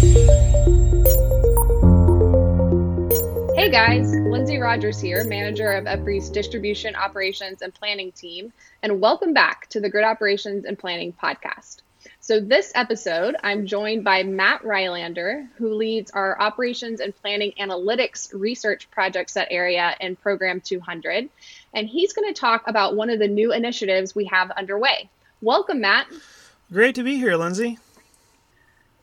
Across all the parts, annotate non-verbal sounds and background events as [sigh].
Hey guys, Lindsay Rogers here, manager of EPRI's distribution operations and planning team, and welcome back to the Grid Operations and Planning podcast. So, this episode, I'm joined by Matt Rylander, who leads our operations and planning analytics research project set area in Program 200. And he's going to talk about one of the new initiatives we have underway. Welcome, Matt. Great to be here, Lindsay.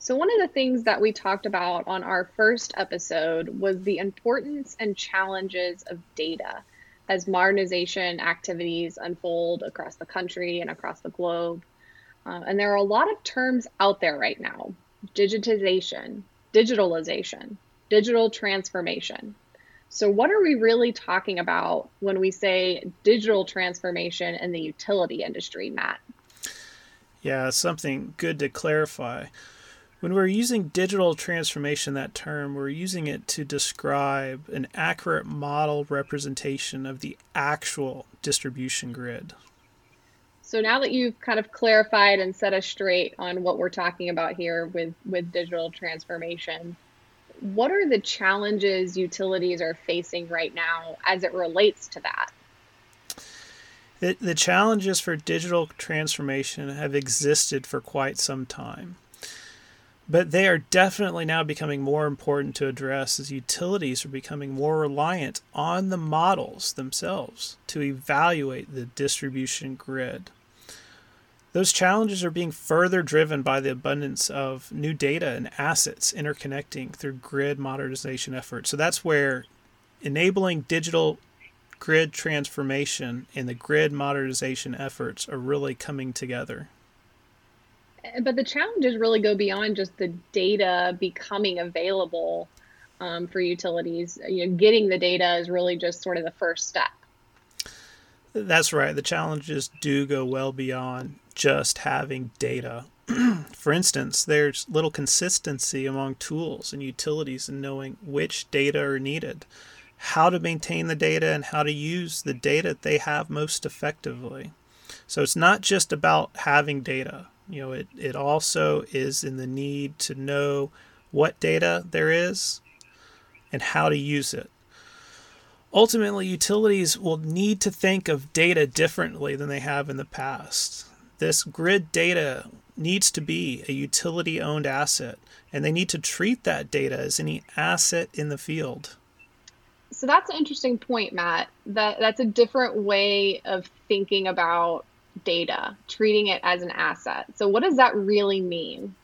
So, one of the things that we talked about on our first episode was the importance and challenges of data as modernization activities unfold across the country and across the globe. Uh, and there are a lot of terms out there right now digitization, digitalization, digital transformation. So, what are we really talking about when we say digital transformation in the utility industry, Matt? Yeah, something good to clarify. When we're using digital transformation, that term, we're using it to describe an accurate model representation of the actual distribution grid. So now that you've kind of clarified and set us straight on what we're talking about here with, with digital transformation, what are the challenges utilities are facing right now as it relates to that? The, the challenges for digital transformation have existed for quite some time. But they are definitely now becoming more important to address as utilities are becoming more reliant on the models themselves to evaluate the distribution grid. Those challenges are being further driven by the abundance of new data and assets interconnecting through grid modernization efforts. So that's where enabling digital grid transformation and the grid modernization efforts are really coming together but the challenges really go beyond just the data becoming available um, for utilities. You know, getting the data is really just sort of the first step. That's right. The challenges do go well beyond just having data. [clears throat] for instance, there's little consistency among tools and utilities in knowing which data are needed, how to maintain the data, and how to use the data they have most effectively. So it's not just about having data. You know, it, it also is in the need to know what data there is and how to use it. Ultimately, utilities will need to think of data differently than they have in the past. This grid data needs to be a utility owned asset, and they need to treat that data as any asset in the field. So that's an interesting point, Matt. That that's a different way of thinking about data, treating it as an asset. So, what does that really mean?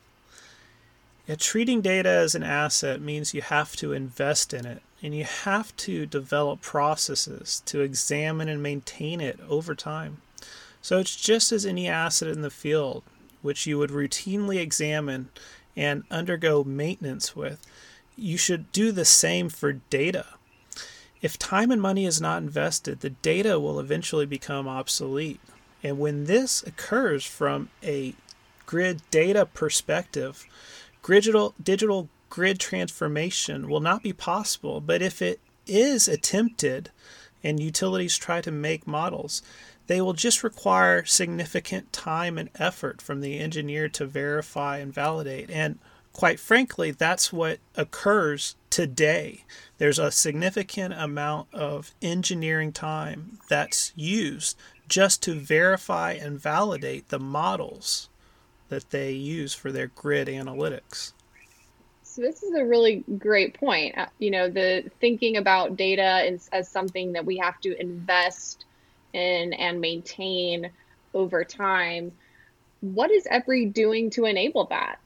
Yeah, treating data as an asset means you have to invest in it and you have to develop processes to examine and maintain it over time. So, it's just as any asset in the field, which you would routinely examine and undergo maintenance with, you should do the same for data. If time and money is not invested, the data will eventually become obsolete. And when this occurs from a grid data perspective, digital, digital grid transformation will not be possible. But if it is attempted and utilities try to make models, they will just require significant time and effort from the engineer to verify and validate. And quite frankly, that's what occurs today. There's a significant amount of engineering time that's used just to verify and validate the models that they use for their grid analytics. So this is a really great point. Uh, you know, the thinking about data as, as something that we have to invest in and maintain over time. What is EPRI doing to enable that?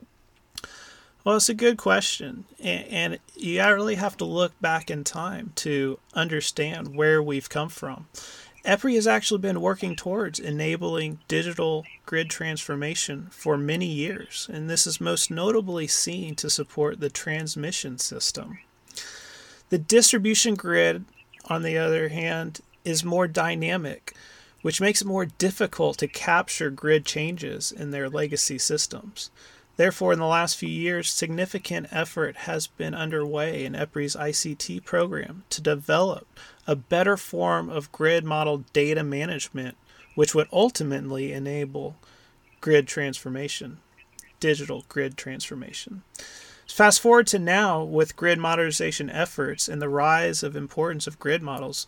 Well, it's a good question. And, and you really have to look back in time to understand where we've come from. EPRI has actually been working towards enabling digital grid transformation for many years, and this is most notably seen to support the transmission system. The distribution grid, on the other hand, is more dynamic, which makes it more difficult to capture grid changes in their legacy systems. Therefore, in the last few years, significant effort has been underway in EPRI's ICT program to develop a better form of grid model data management, which would ultimately enable grid transformation, digital grid transformation. Fast forward to now with grid modernization efforts and the rise of importance of grid models,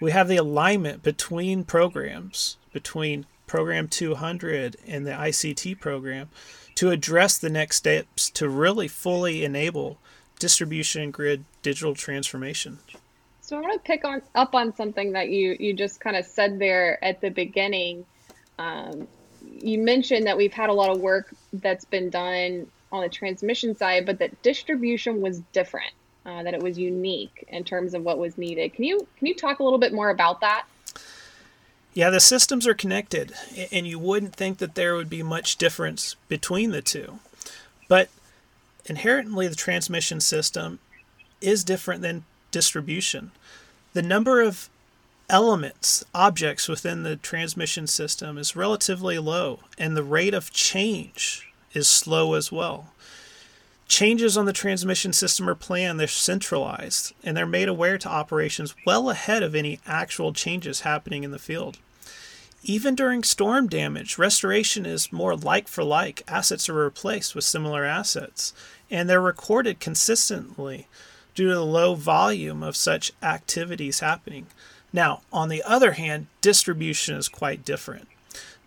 we have the alignment between programs, between Program 200 and the ICT program, to address the next steps to really fully enable distribution grid digital transformation. So I want to pick on up on something that you you just kind of said there at the beginning. Um, you mentioned that we've had a lot of work that's been done on the transmission side, but that distribution was different, uh, that it was unique in terms of what was needed. Can you can you talk a little bit more about that? Yeah, the systems are connected, and you wouldn't think that there would be much difference between the two. But inherently, the transmission system is different than distribution. The number of elements, objects within the transmission system is relatively low, and the rate of change is slow as well. Changes on the transmission system are planned, they're centralized, and they're made aware to operations well ahead of any actual changes happening in the field. Even during storm damage, restoration is more like for like. Assets are replaced with similar assets, and they're recorded consistently due to the low volume of such activities happening. Now, on the other hand, distribution is quite different.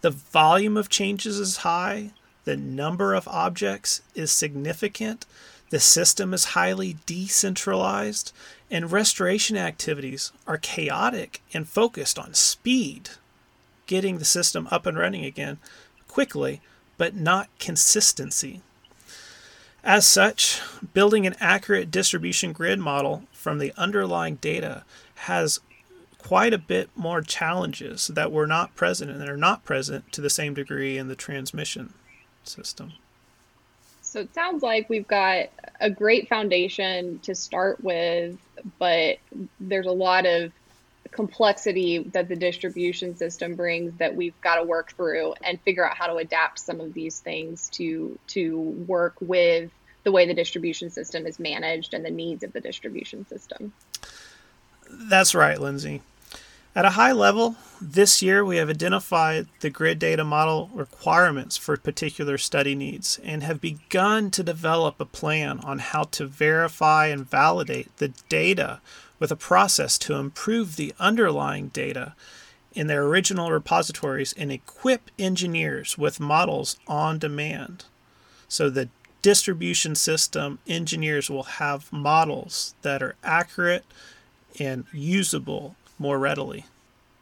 The volume of changes is high, the number of objects is significant, the system is highly decentralized, and restoration activities are chaotic and focused on speed, getting the system up and running again quickly, but not consistency. As such, building an accurate distribution grid model from the underlying data has quite a bit more challenges that were not present and that are not present to the same degree in the transmission system. So it sounds like we've got a great foundation to start with, but there's a lot of complexity that the distribution system brings that we've got to work through and figure out how to adapt some of these things to to work with the way the distribution system is managed and the needs of the distribution system. That's right, Lindsay. At a high level, this year we have identified the grid data model requirements for particular study needs and have begun to develop a plan on how to verify and validate the data with a process to improve the underlying data in their original repositories and equip engineers with models on demand. So the distribution system engineers will have models that are accurate and usable more readily.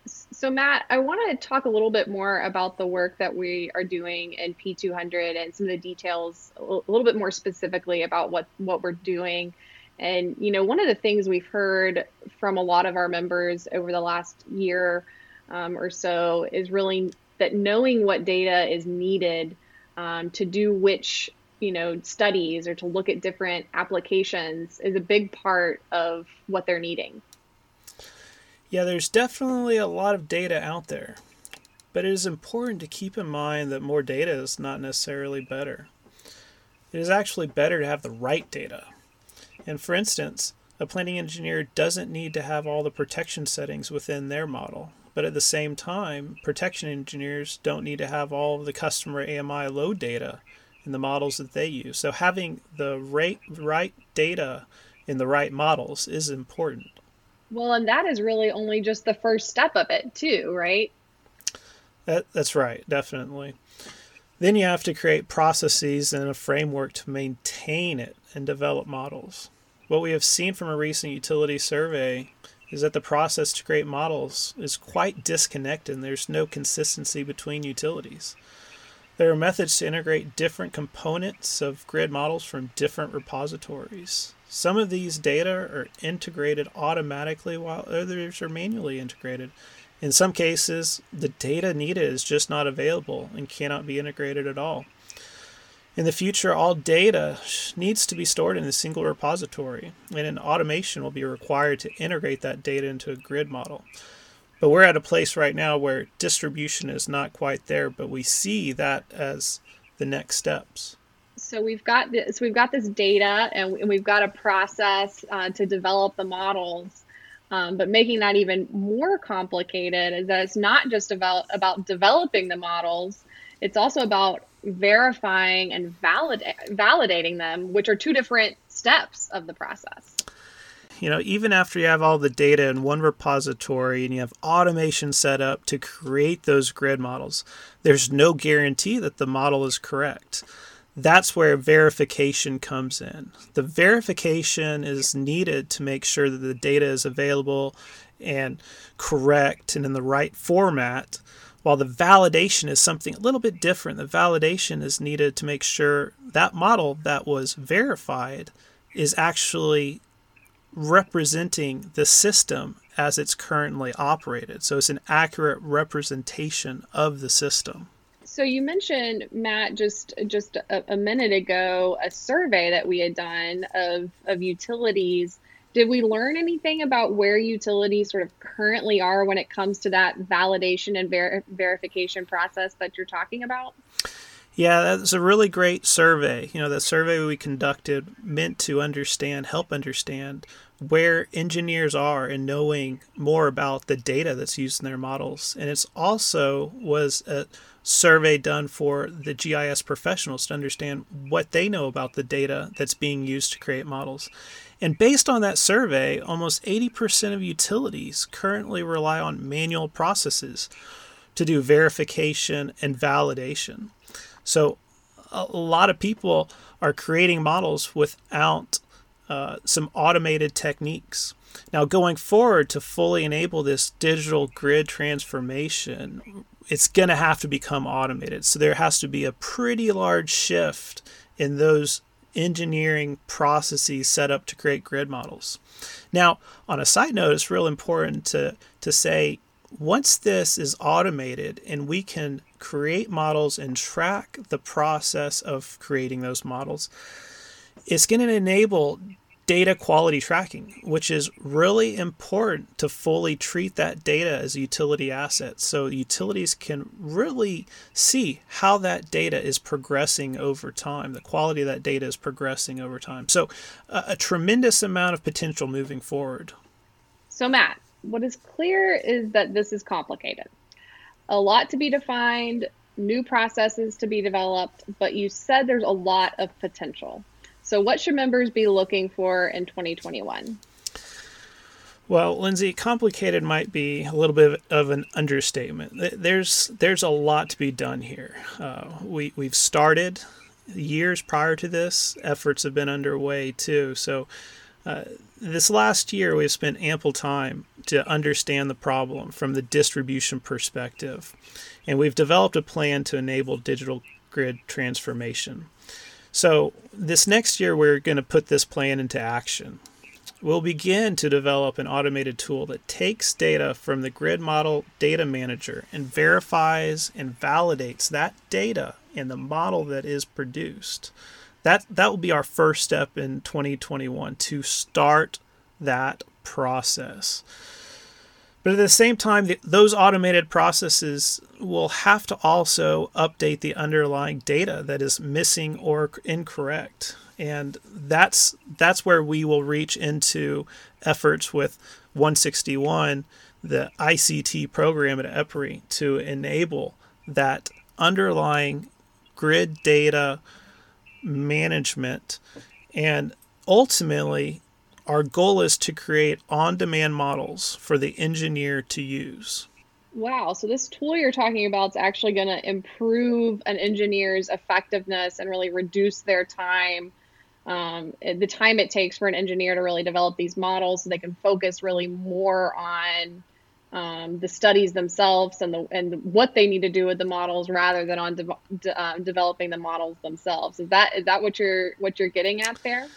So, Matt, I want to talk a little bit more about the work that we are doing in P200 and some of the details a little bit more specifically about what, what we're doing. And, you know, one of the things we've heard from a lot of our members over the last year um, or so is really that knowing what data is needed um, to do which, you know, studies or to look at different applications is a big part of what they're needing. Yeah, there's definitely a lot of data out there, but it is important to keep in mind that more data is not necessarily better. It is actually better to have the right data. And for instance, a planning engineer doesn't need to have all the protection settings within their model, but at the same time, protection engineers don't need to have all of the customer AMI load data in the models that they use. So having the right, right data in the right models is important. Well, and that is really only just the first step of it, too, right? That, that's right, definitely. Then you have to create processes and a framework to maintain it and develop models. What we have seen from a recent utility survey is that the process to create models is quite disconnected and there's no consistency between utilities. There are methods to integrate different components of grid models from different repositories. Some of these data are integrated automatically while others are manually integrated. In some cases, the data needed is just not available and cannot be integrated at all. In the future, all data needs to be stored in a single repository, and an automation will be required to integrate that data into a grid model. But we're at a place right now where distribution is not quite there, but we see that as the next steps so we've got this we've got this data and we've got a process uh, to develop the models um, but making that even more complicated is that it's not just about about developing the models it's also about verifying and validating them, which are two different steps of the process. You know, even after you have all the data in one repository and you have automation set up to create those grid models, there's no guarantee that the model is correct. That's where verification comes in. The verification is needed to make sure that the data is available and correct and in the right format while the validation is something a little bit different. The validation is needed to make sure that model that was verified is actually representing the system as it's currently operated. So it's an accurate representation of the system. So you mentioned Matt just just a, a minute ago a survey that we had done of of utilities did we learn anything about where utilities sort of currently are when it comes to that validation and ver- verification process that you're talking about? Yeah, that's a really great survey. You know, that survey we conducted meant to understand, help understand where engineers are in knowing more about the data that's used in their models. And it's also was a survey done for the GIS professionals to understand what they know about the data that's being used to create models. And based on that survey, almost 80% of utilities currently rely on manual processes to do verification and validation. So a lot of people are creating models without uh, some automated techniques. Now, going forward to fully enable this digital grid transformation, it's going to have to become automated. So there has to be a pretty large shift in those engineering processes set up to create grid models. Now, on a side note, it's real important to, to say once this is automated and we can create models and track the process of creating those models, it's going to enable data quality tracking, which is really important to fully treat that data as a utility asset. So utilities can really see how that data is progressing over time, the quality of that data is progressing over time. So, a, a tremendous amount of potential moving forward. So, Matt, what is clear is that this is complicated. A lot to be defined, new processes to be developed, but you said there's a lot of potential. So, what should members be looking for in 2021? Well, Lindsay, complicated might be a little bit of an understatement. There's there's a lot to be done here. Uh, we we've started years prior to this. Efforts have been underway too. So, uh, this last year we've spent ample time to understand the problem from the distribution perspective, and we've developed a plan to enable digital grid transformation. So, this next year, we're going to put this plan into action. We'll begin to develop an automated tool that takes data from the grid model data manager and verifies and validates that data in the model that is produced. That, that will be our first step in 2021 to start that process. But at the same time, the, those automated processes will have to also update the underlying data that is missing or incorrect. And that's that's where we will reach into efforts with 161, the ICT program at EPRI, to enable that underlying grid data management and ultimately our goal is to create on demand models for the engineer to use. Wow. So, this tool you're talking about is actually going to improve an engineer's effectiveness and really reduce their time, um, the time it takes for an engineer to really develop these models so they can focus really more on. Um, the studies themselves and the and what they need to do with the models rather than on de- de- uh, developing the models themselves. Is that is that what you're what you're getting at there?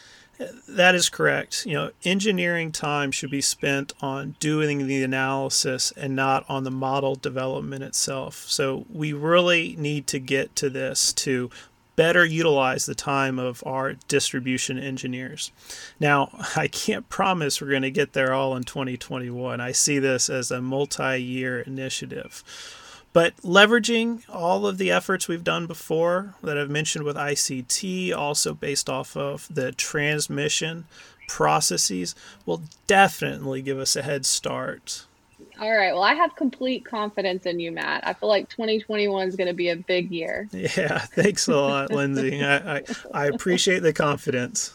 That is correct. You know, engineering time should be spent on doing the analysis and not on the model development itself. So we really need to get to this to better utilize the time of our distribution engineers. Now, [laughs] I can't promise we're going to get there all in 2021. I see this as a multi year initiative. But leveraging all of the efforts we've done before that I've mentioned with ICT, also based off of the transmission processes, will definitely give us a head start. All right. Well, I have complete confidence in you, Matt. I feel like 2021 is going to be a big year. [laughs] Yeah. Thanks a lot, Lindsay. I, I, I appreciate the confidence.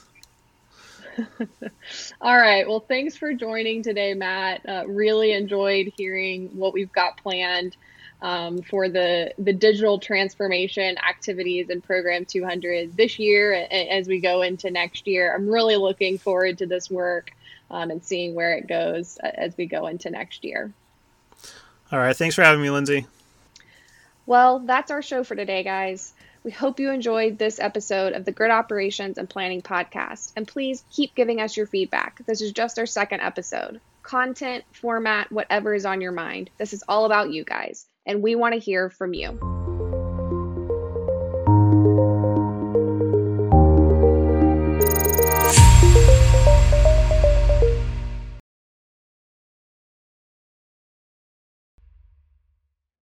[laughs] All right. Well, thanks for joining today, Matt. Uh, really enjoyed hearing what we've got planned um, for the the digital transformation activities in Program 200 this year as we go into next year. I'm really looking forward to this work um, and seeing where it goes as we go into next year. All right. Thanks for having me, Lindsay. Well, that's our show for today, guys. We hope you enjoyed this episode of the Grid Operations and Planning Podcast. And please keep giving us your feedback. This is just our second episode. Content, format, whatever is on your mind. This is all about you guys, and we want to hear from you.